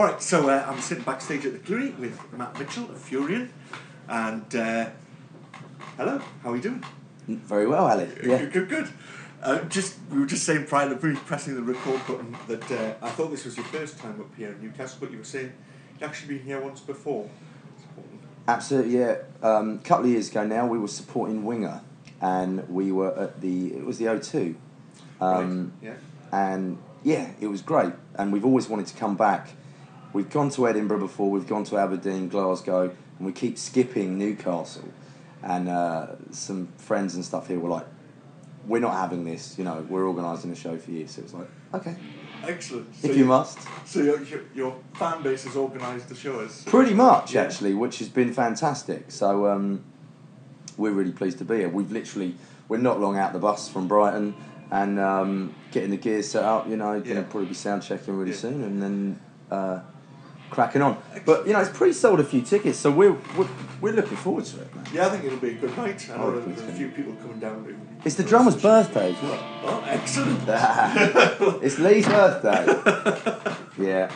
All right, so uh, I'm sitting backstage at the Cluny with Matt Mitchell of Furyon, and uh, hello, how are you doing? Very well, Ali. Yeah. Good, good, good. Uh, just we were just saying prior to pressing the record button that uh, I thought this was your first time up here in Newcastle, but you were saying you'd actually been here once before. Absolutely, yeah. Um, a couple of years ago now, we were supporting Winger, and we were at the it was the O2, um, right. Yeah. and yeah, it was great. And we've always wanted to come back. We've gone to Edinburgh before. We've gone to Aberdeen, Glasgow, and we keep skipping Newcastle. And uh, some friends and stuff here were like, "We're not having this. You know, we're organising a show for you." So it's like, okay, Excellent. if you must. So your, your, your fan base has organised the show as Pretty much, Yeah. actually, which has been fantastic. So um, we're really pleased to be here. We've literally we're not long out the bus from Brighton and um, getting the gear set up. You know, going to probably be sound checking really Yeah. soon, and then uh, cracking on. But you know, it's pre-sold a few tickets, so we're we're, we're looking forward to it, man. Yeah, I think it'll be a good night. I know Oh, there's a few people coming down. To, It's the drummer's birthday. Oh, excellent. it's Lee's birthday. yeah.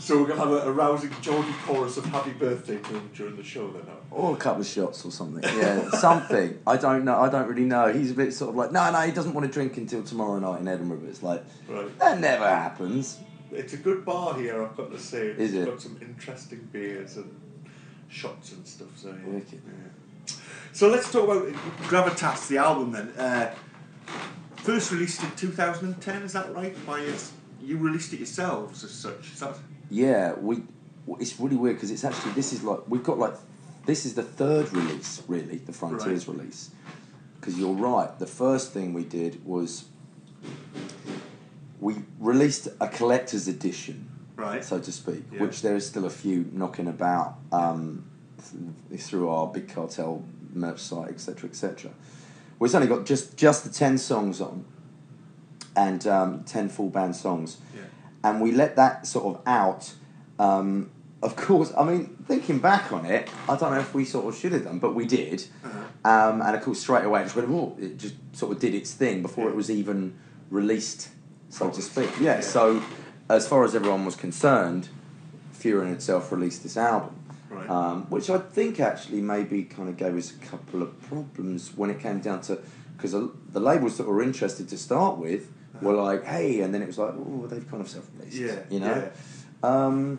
So we're going to have a, a rousing Geordie chorus of happy birthday to him during the show then. Or a couple of shots or something. Yeah, something. I don't know. I don't really know. He's a bit sort of like, no, no, he doesn't want to drink until tomorrow night in Edinburgh. But it's like, Right. that never happens. It's a good bar here, I've got to say. It's Is it? got some interesting beers and shots and stuff. So, yeah. Wicked. Yeah. so let's talk about Gravitas, the album then. Uh, first released in 2010, is that right? By its, you released it yourselves as such. Is that Yeah, we. It's really weird because it's actually this is like we've got like this is the third release really the Frontiers release because you're right. The first thing we did was we released a collector's edition, right? so to speak, Yeah. which there is still a few knocking about um, th- through our big cartel merch site, etc., etc. Well, it's only got just just the ten songs on, and um, ten full band songs, Yeah. and we let that sort of out. Um, of course, I mean, thinking back on it, I don't know if we sort of should have done, but we did. Uh-huh. Um, and of course, straight away, it just went, it just sort of did its thing before Yeah. it was even released, so to speak. Yeah, Yeah. so as far as everyone was concerned, Furyon itself released this album, Right. um, which I think actually maybe kind of gave us a couple of problems when it came down to because the labels that were interested to start with were like, hey, and then it was like, oh, they've kind of self-released, Yeah, you know. yeah. Um,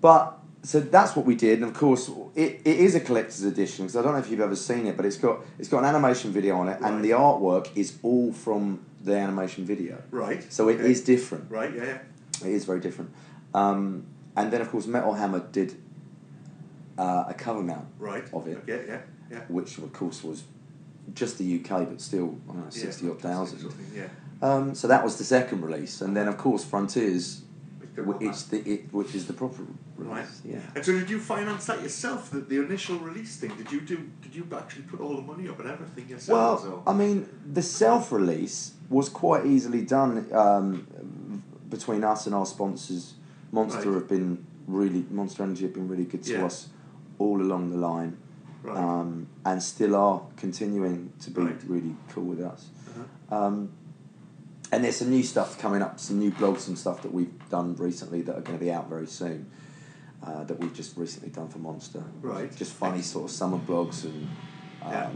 but so that's what we did, and of course, it, it is a collector's edition because I don't know if you've ever seen it, but it's got it's got an animation video on it, Right. and the artwork is all from the animation video. Right. So it is okay. different. Right, yeah, yeah. It is very different. Um, and then, of course, Metal Hammer did uh, a cover mount Right. of it, Okay, yeah, yeah. which of course was just the UK, but still I don't know, Yeah, sixty odd thousand. Yeah. Um, so that was the second release, and then of course Frontiers, Picked up wh- on it's the it, which is the proper release. Right. Yeah. And so, did you finance that yourself? The, the initial release thing? Did you do? Did you actually put all the money up and everything yourselves? Well, or? I mean, the self-release was quite easily done um, between us and our sponsors. Monster Right. have been really, Monster Energy have been really good to Yeah. us all along the line, right. um, and still are continuing to be Right. really cool with us. uh-huh. Um, and there's some new stuff coming up, some new blogs and stuff that we've done recently that are going to be out very soon. Uh, that we've just recently done for Monster. Right. Just funny sort of summer blogs and. Um, Yeah.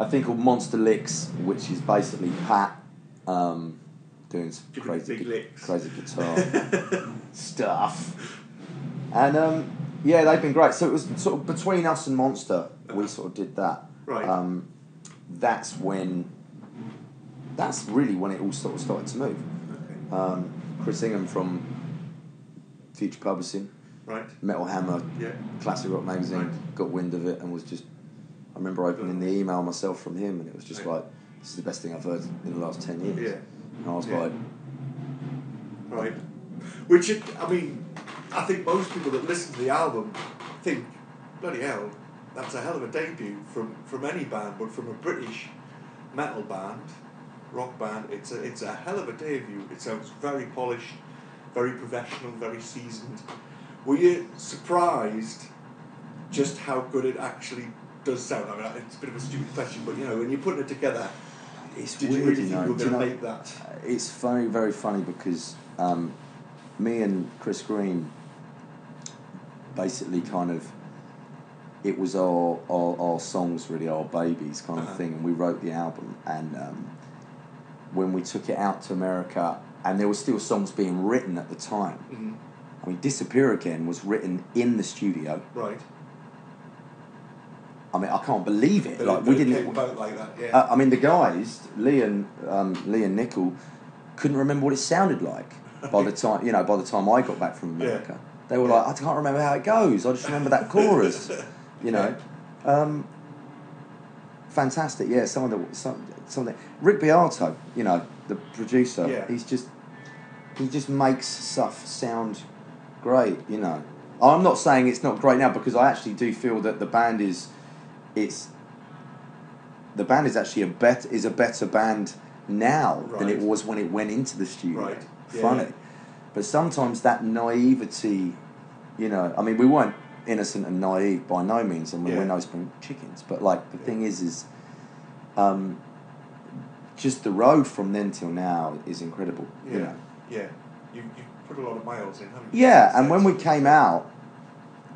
I think called Monster Licks, which is basically Pat um, doing some crazy, big gu- licks. crazy guitar stuff. And um, yeah, they've been great. So it was sort of between us and Monster, we sort of did that. Right. Um, that's when. That's really when it all sort of started to move. okay. Um, Chris Ingham from Future Publishing, Right. Metal Hammer, Yeah. Classic Rock Magazine, Right. got wind of it and was just. I remember opening the email myself from him, and it was just like, "This is the best thing I've heard in the last ten years." Yeah. And I was Yeah. like, Right. Which, it, I mean, I think most people that listen to the album think, bloody hell, that's a hell of a debut from, from any band, but from a British metal band, rock band, it's a, it's a hell of a debut. It sounds very polished, very professional, very seasoned. Were you surprised just how good it actually does sound? I mean, it's a bit of a stupid question, but you know, when you're putting it together, "It's did you really you think you were going to make that? It's very, very funny because um, me and Chris Green basically kind of it was our, our, our songs really our babies kind of Uh-huh. thing and we wrote the album and um, when we took it out to America and there were still songs being written at the time Mhm. I mean Disappear Again was written in the studio Right. I mean I can't believe it But like we didn't like that. Yeah. uh, I mean, the guys, Lee and um, Lee and Nickel, couldn't remember what it sounded like by the time you know. By the time I got back from Yeah. America, they were Yeah. like, I can't remember how it goes. I just remember that chorus, you know. Um, fantastic, yeah. Some of the some, some of the, Rick Beato, you know, the producer. Yeah. He's just he just makes stuff sound great, you know. I'm not saying it's not great now because I actually do feel that the band is it's the band is actually a bet is a better band now than it was when it went into the studio. Right. Yeah, Funny. yeah. But sometimes that naivety, you know, I mean we weren't innocent and naive by no means and we Yeah. we're no spring chickens. But like the thing is is um just the road from then till now is incredible. yeah. You know. Yeah. You you put a lot of miles in, haven't you? Yeah, and when we came out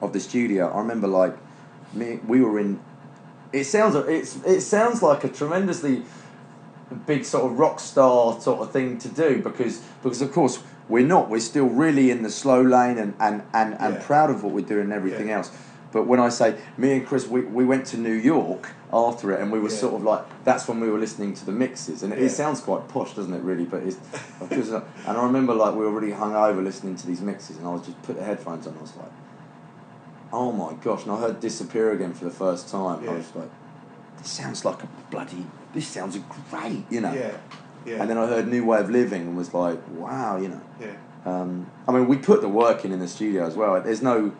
of the studio, I remember like me, we were in. It sounds it's it sounds like a tremendously big sort of rock star sort of thing to do because because of course we're not we're still really in the slow lane and and and, and Yeah. proud of what we're doing and everything Yeah. else. But when I say me and Chris, we, we went to New York after it, and we were Yeah. sort of like that's when we were listening to the mixes, and it, Yeah. it sounds quite posh, doesn't it? Really, but it's because, uh, and I remember like we were really hungover listening to these mixes, and I was just put the headphones on. And I was like, oh my gosh! And I heard "Disappear" again for the first time. Yeah. I was like, this sounds like a bloody. This sounds great, you know. Yeah. Yeah. And then I heard "New Way of Living" and was like, wow, you know. yeah. Um, I mean, we put the work in in the studio as well. There's no,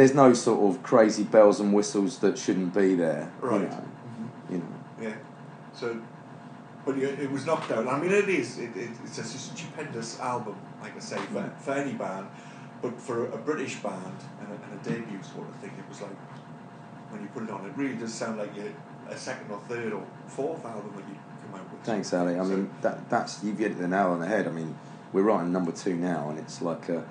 there's no sort of crazy bells and whistles that shouldn't be there. Right. You know. Mhm. You know. Yeah. So, but it, it was knocked out. I mean, it is. It, it, it's a stupendous album, like I say, for, for any band. But for a, a British band and a, and a debut sort of thing, it was like when you put it on, it really does sound like you a second or third or fourth album that you come out with. Thanks, Ali. I So- mean, that that's you've hit the nail on the head. I mean, we're writing number two now, and it's like, uh,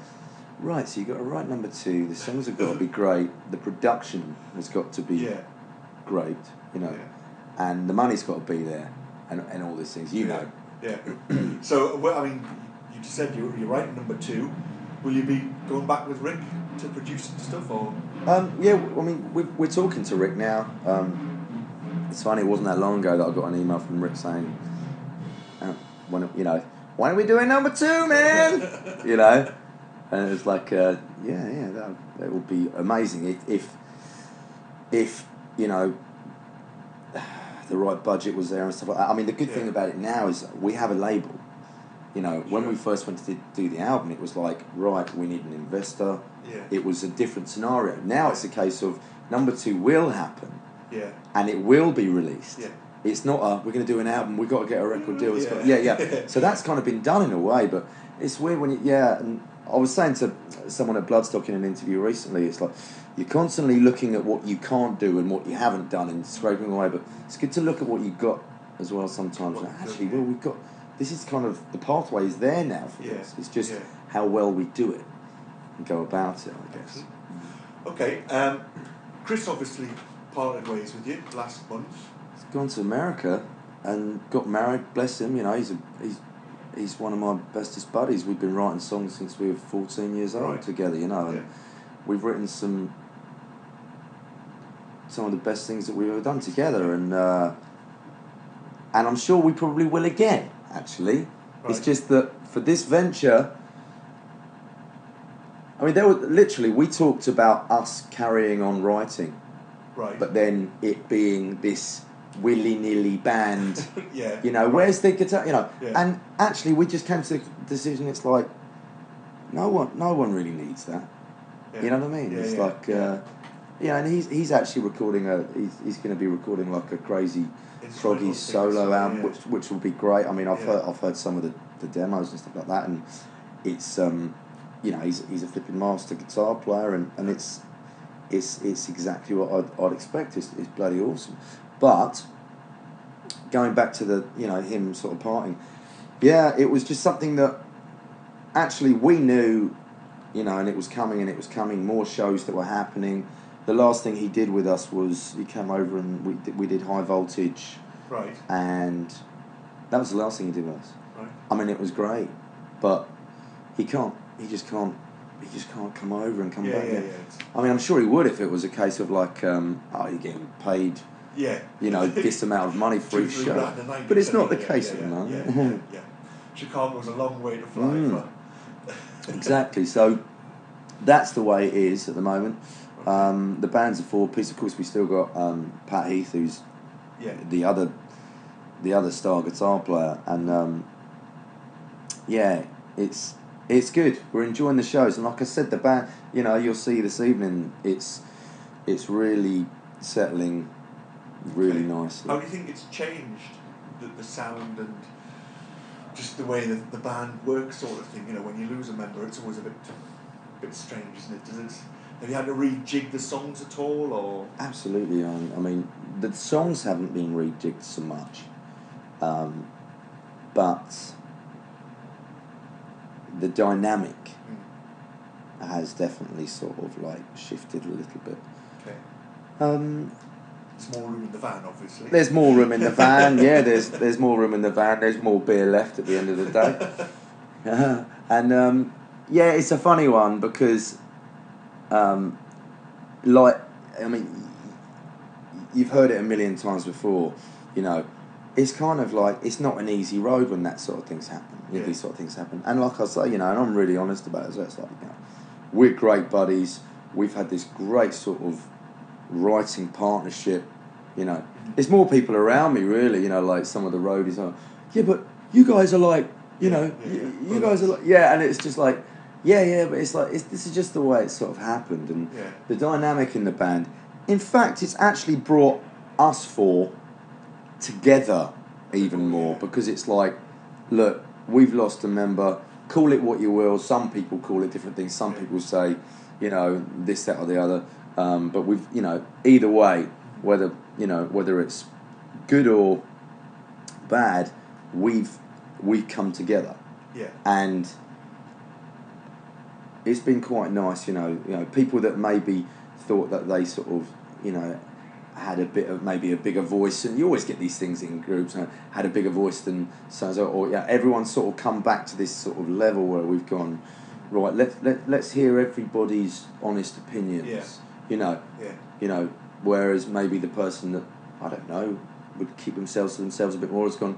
right. So you have got to write number two. The songs have got to be great. The production has got to be yeah, great. You know, yeah, and the money's got to be there, and and all these things. You yeah, know. Yeah. so, well, I mean, you just said you're, you're writing number two. Will you be going back with Rick to produce stuff, or Um, yeah, I mean, we're, we're talking to Rick now. Um, it's funny, it wasn't that long ago that I got an email from Rick saying, uh, when, you know, when are we doing number two, man? you know? And it was like, uh, yeah, yeah, that, that would be amazing if, if, if, you know, the right budget was there and stuff like that. I mean, the good thing about it now is we have a label. You know, when we first went to do the album, it was like, right, we need an investor yeah, it was a different scenario. Now it's a case of number two will happen yeah, and it will be released. yeah, It's not a we're going to do an album. We've got to get a record deal. Yeah. got- yeah, yeah. So that's kind of been done in a way, but it's weird when you yeah. And I was saying to someone at Bloodstock in an interview recently, it's like you're constantly looking at what you can't do and what you haven't done and scraping away. But it's good to look at what you've got as well sometimes. Like, actually, well, we've got this is kind of the pathway is there now for Yeah. It's just yeah. how well we do it and go about it, I guess. Okay, um, Chris obviously parted ways with you last month. He's gone to America and got married. Bless him. You know, he's a, he's he's one of my bestest buddies. We've been writing songs since we were fourteen years old Right. together. You know, and Yeah. we've written some some of the best things that we've ever done together, and uh, and I'm sure we probably will again. Actually, it's just that for this venture. I mean, there were literally we talked about us carrying on writing Right. but then it being this willy nilly band. yeah. You know, where's the guitar? You know, Yeah. and actually, we just came to the decision. It's like no one, no one really needs that. Yeah. You know what I mean? Yeah, it's like, uh, yeah, and he's he's actually recording a he's, he's going to be recording like a crazy proggy things, solo album, which which will be great. I mean, I've heard I've heard some of the, the demos and stuff like that, and it's um, you know, he's he's a flipping master guitar player, and, and it's it's it's exactly what I'd, I'd expect. It's, it's bloody awesome. But going back to the you know him sort of parting, yeah, it was just something that actually we knew, you know, and it was coming and it was coming. More shows that were happening. The last thing he did with us was he came over and we did, we did high voltage, Right. and that was the last thing he did with us. Right. I mean, it was great, but he can't. He just can't. He just can't come over and come Yeah, back. yeah, yeah. I mean, I'm sure he would if it was a case of like, um, oh, you're getting paid, yeah. you know, this amount of money for each show. grand a night, But it's not the case at the moment. Yeah, yeah, yeah. Chicago's a long way to fly Mm. exactly. So that's the way it is at the moment. Um, the band's a four piece. Of course, we still got um, Pat Heath, who's Yeah. the other, the other star guitar player, and um, yeah, it's it's good. We're enjoying the shows, and like I said, the band. You know, you'll see this evening. It's it's really settling, really nicely. How do you think it's changed the, the sound and just the way that the band works, sort of thing? You know, when you lose a member, it's always a bit, a bit strange, isn't it? Does it? Have you had to rejig the songs at all, or Absolutely. Um, I mean, the songs haven't been rejigged so much, um, but the dynamic has definitely sort of like shifted a little bit. okay? Um, There's more room in the van, obviously. there's more room in the van. Yeah, there's there's more room in the van. There's more beer left at the end of the day. and um, yeah, it's a funny one because, um, like, I mean, you've heard it a million times before. You know, it's kind of like it's not an easy road when that sort of things happen. Yeah. these sort of things happen, and like I say, you know, and I'm really honest about it. So it's like, you know, we're great buddies. We've had this great sort of writing partnership. You know, there's more people around me, really. You know, like some of the roadies are. Yeah, but you guys are like, you know, Yeah, you, yeah. you guys are like, yeah, and it's just like, yeah, yeah, but it's like it's, this is just the way it sort of happened, and Yeah. the dynamic in the band. In fact, it's actually brought us four together even more Yeah. because it's like, look, we've lost a member. Call it what you will. Some people call it different things. Some Yeah. people say, you know, this, that, or the other. Um, but we've, you know, either way, whether you know whether it's good or bad, we've we've come together Yeah. and it's been quite nice, you know. You know, people that maybe thought that they sort of, you know, had a bit of maybe a bigger voice, and you always get these things in groups, you know, had a bigger voice than so so, or yeah, everyone's sort of come back to this sort of level where we've gone, right. Let let let's hear everybody's honest opinions. Yeah. You know, Yeah. you know, whereas maybe the person that I don't know would keep themselves to themselves a bit more has gone.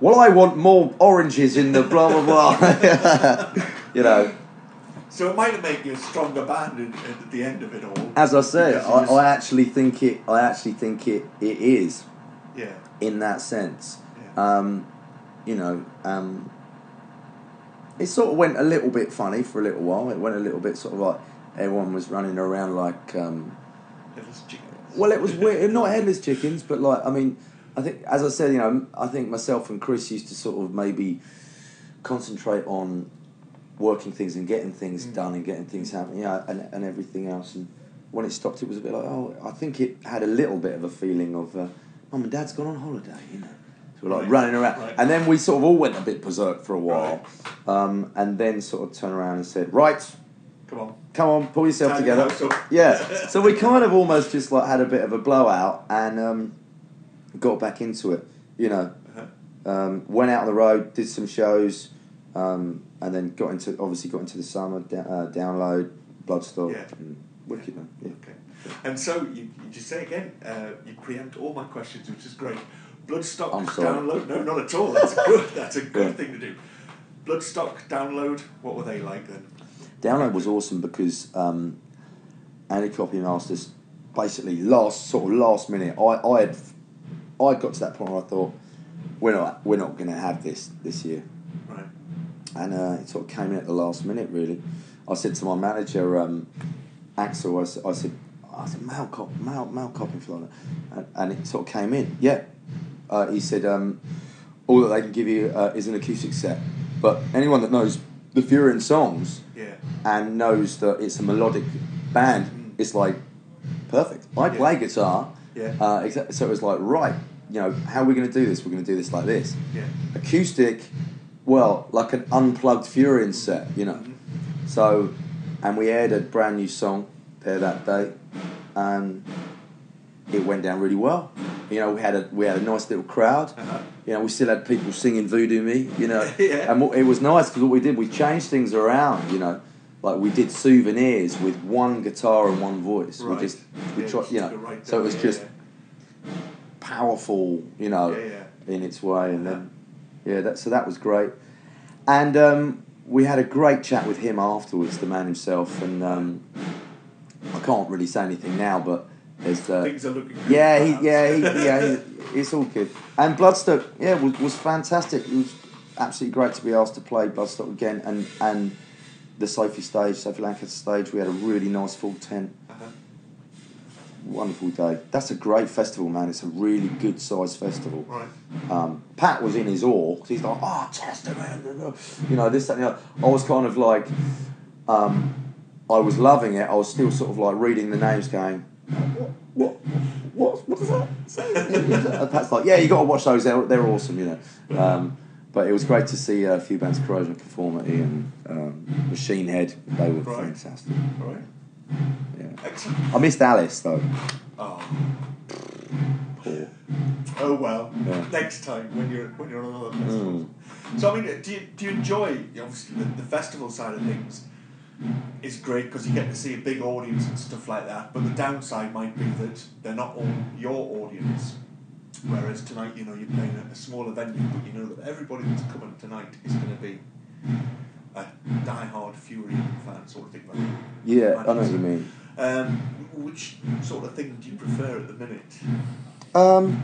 Well, I want more oranges in the blah blah blah. you know, So it might have made you a stronger band in, at the end of it all. as I said, I, I actually think it. I actually think it. It is Yeah. in that sense. Yeah. Um, you know, um, it sort of went a little bit funny for a little while. It went a little bit sort of like everyone was running around like. Um, Headless chickens. Well, it was weird. Not headless chickens, but like I mean, I think as I said, you know, I think myself and Chris used to sort of maybe concentrate on working things and getting things Mm. done and getting things happening, yeah, and and everything else. And when it stopped, it was a bit like, oh, I think it had a little bit of a feeling of, uh, mum and dad's gone on holiday, you know. So we're like Right. running around, Right. and then we sort of all went a bit berserk for a while, um, and then sort of turned around and said, right, Come on. Come on, pull yourself Time together. Yeah. So we kind of almost just like had a bit of a blowout and um, got back into it. You know, Uh-huh. um, went out on the road, did some shows, um, and then got into obviously got into the summer da- uh, download, Bloodstock, Yeah. and Wicked. Man. Yeah. Okay. And so you, you just say again, uh, you preempt all my questions, which is great. Bloodstock download? No, not at all. That's good. That's a good Yeah. thing to do. Bloodstock download. What were they like then? Download was awesome because um, Andy Copping Masters basically last sort of last minute. I, I had I got to that point where I thought we're not we're not going to have this this year. Right. and uh, it sort of came in at the last minute. Really, I said to my manager, um, Axel, I said, I said, I said, Mal, Cop, Mal, Mal Coppenflower, and, and it sort of came in. Yeah, uh, he said, um, all that they can give you uh, is an acoustic set, but anyone that knows the Furyon songs Yeah. and knows that it's a melodic band, Mm. it's like perfect. I Yeah. play guitar, Yeah. uh, so it was like right. You know, how are we going to do this? We're going to do this like this Yeah. acoustic well, like an unplugged Furyon set, you know. So, and we aired a brand new song there that day, and it went down really well. You know, we had a we had a nice little crowd. Uh-huh. You know, we still had people singing "Voodoo Me." You know, Yeah. and it was nice because what we did, we changed things around. You know, like we did souvenirs with one guitar and one voice. Right. We just we Yeah, tried, you know, right so it was yeah, just powerful. You know, in its way, and then yeah, that so that was great. And um, we had a great chat with him afterwards, the man himself, and um, I can't really say anything now, but there's uh, Things are looking good. yeah, he, yeah, he, yeah, he, it's all good. And Bloodstock, yeah, was, was fantastic. It was absolutely great to be asked to play Bloodstock again, and and the Sophie stage, Sophie Lancaster stage. We had a really nice full tent, Uh-huh. wonderful day. That's a great festival, man. It's a really good sized festival. Right. Um, Pat was in his awe 'cause he's like, oh, Testament, you know, this, that, and the other. I was kind of like, um, I was loving it. I was still sort of like reading the names, going, what, what, what does that say? And Pat's like, yeah, you got to watch those. They're, they're awesome, you know. Um, but it was great to see a few bands, Corrosion of Conformity and um, Machine Head. They were Right. fantastic. Right. Yeah. Excellent. I missed Alice though. Oh. Poor. Oh well. Yeah. Next time when you're when you're on another festival. Mm. So I mean, do you do you enjoy obviously the, the festival side of things? Is great because you get to see a big audience and stuff like that. But the downside might be that they're not all your audience. Whereas tonight, you know, you're playing at a smaller venue, but you know that everybody that's coming tonight is going to be a die-hard Fury fan sort of thing. Like Yeah, I know what you mean. Um, which sort of thing do you prefer at the minute? Um,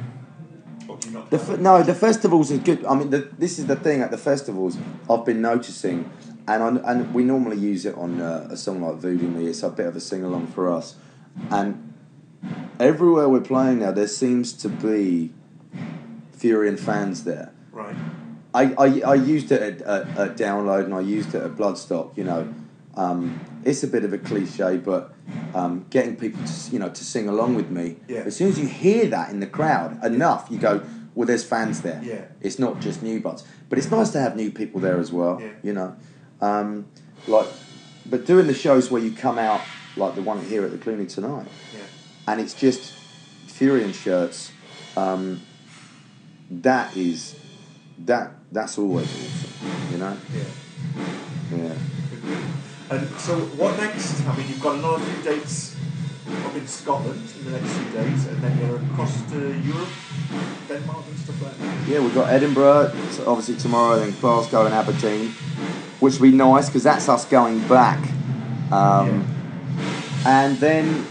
Or do you not? The f- no, the festivals are good. I mean, the, this is the thing at the festivals. I've been noticing, and I, and we normally use it on uh, a song like "Voodoo Me." It's a bit of a sing along for us, and everywhere we're playing now, there seems to be Furyon fans there. Right. I, I, I used it at, at, at Download and I used it at Bloodstock. You know, um, it's a bit of a cliche, but um, getting people to you know to sing along with me. Yeah. As soon as you hear that in the crowd enough, you go, well, there's fans there. Yeah. It's not just new buds, but it's nice to have new people there as well. Yeah. You know, um, like, but doing the shows where you come out like the one here at the Cluny tonight, Yeah. and it's just Furyon shirts. Um, that is that that's always awesome, you know. Yeah. Yeah. And so, what next? I mean, you've got another few dates up in Scotland in the next few days, and then you're across to Europe, Denmark, and stuff like that. Yeah, we've got Edinburgh, obviously tomorrow, then Glasgow and Aberdeen, which will be nice because that's us going back. Um, And then,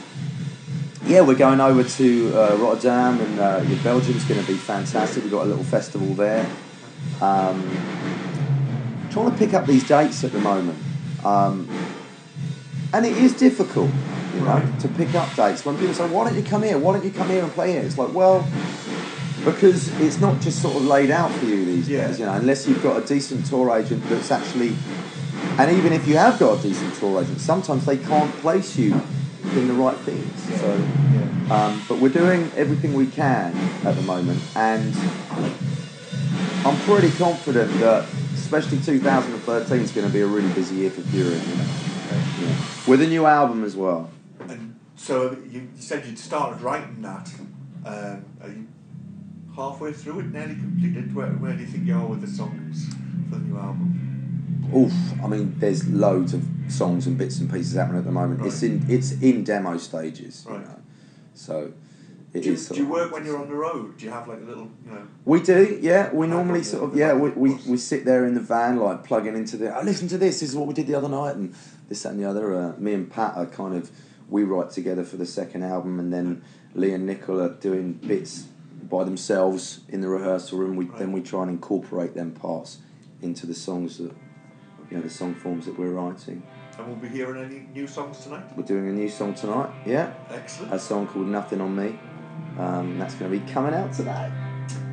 yeah, we're going over to uh, Rotterdam, and uh, yeah, Belgium's going to be fantastic. We've got a little festival there. Um, trying to pick up these dates at the moment. Um, and it is difficult, you know, Right. to pick up dates. When people say, why don't you come here? Why don't you come here and play here? It's like, well, because it's not just sort of laid out for you these Yeah. days, you know, unless you've got a decent tour agent that's actually, and even if you have got a decent tour agent, sometimes they can't place you in the right things. So, Yeah. um, but we're doing everything we can at the moment, and I'm pretty confident that, especially 2013 is going to be a really busy year for Fury, you know, Okay. yeah. with a new album as well. And so you, you said you'd started writing that. Um, are you halfway through it, nearly completed? Where, where do you think you are with the songs for the new album? Oof! I mean, there's loads of songs and bits and pieces happening at the moment. It's in it's in demo stages, you Right. know. So it Do you, is do you work when you're on the road? Do you have like a little, you know? We do, yeah. We normally sort of yeah. We, we, we sit there in the van like plugging into the. Oh, listen to this. This is what we did the other night, and this that and the other. Uh, me and Pat are kind of we write together for the second album, and then Lee and Nicola are doing bits by themselves in the rehearsal room. We then we try and incorporate them parts into the songs that you know the song forms that we're writing. And we'll be hearing any new songs tonight. We're doing a new song tonight. Yeah, Excellent. a song called Nothing on Me. Um, that's going to be coming out today.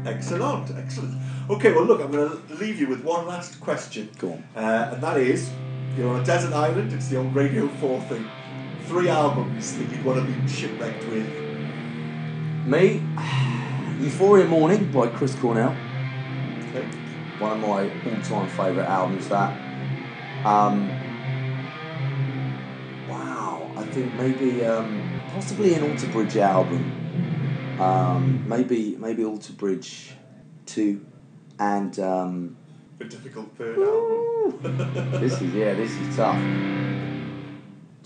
Excellent, excellent. Okay, well, look, I'm going to leave you with one last question. Go on. Uh, and that is you're on a desert island, it's the old Radio 4 thing. Three albums that you'd want to be shipwrecked with. Me, Euphoria Morning by Chris Cornell. Okay? one of my all-time favourite albums. That. Um, wow, I think maybe um, possibly an Alter Bridge album. Um, maybe maybe Alter Bridge two, and um, A difficult third album. this is yeah, this is tough.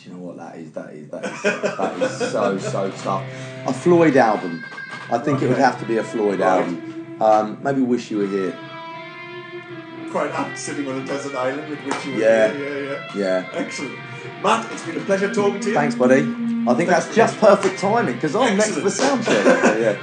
Do you know what that is? That is that is that is so so tough. A Floyd album. I think it would have to be a Floyd Right. album. Um, maybe Wish You Were Here. Quite apt sitting on a desert island with Wish you were Yeah. yeah, yeah, yeah. Yeah. Excellent. Matt, it's been a pleasure talking to you. Thanks, buddy. I think that's just perfect timing because I'm next for Excellent. sound check. Yeah.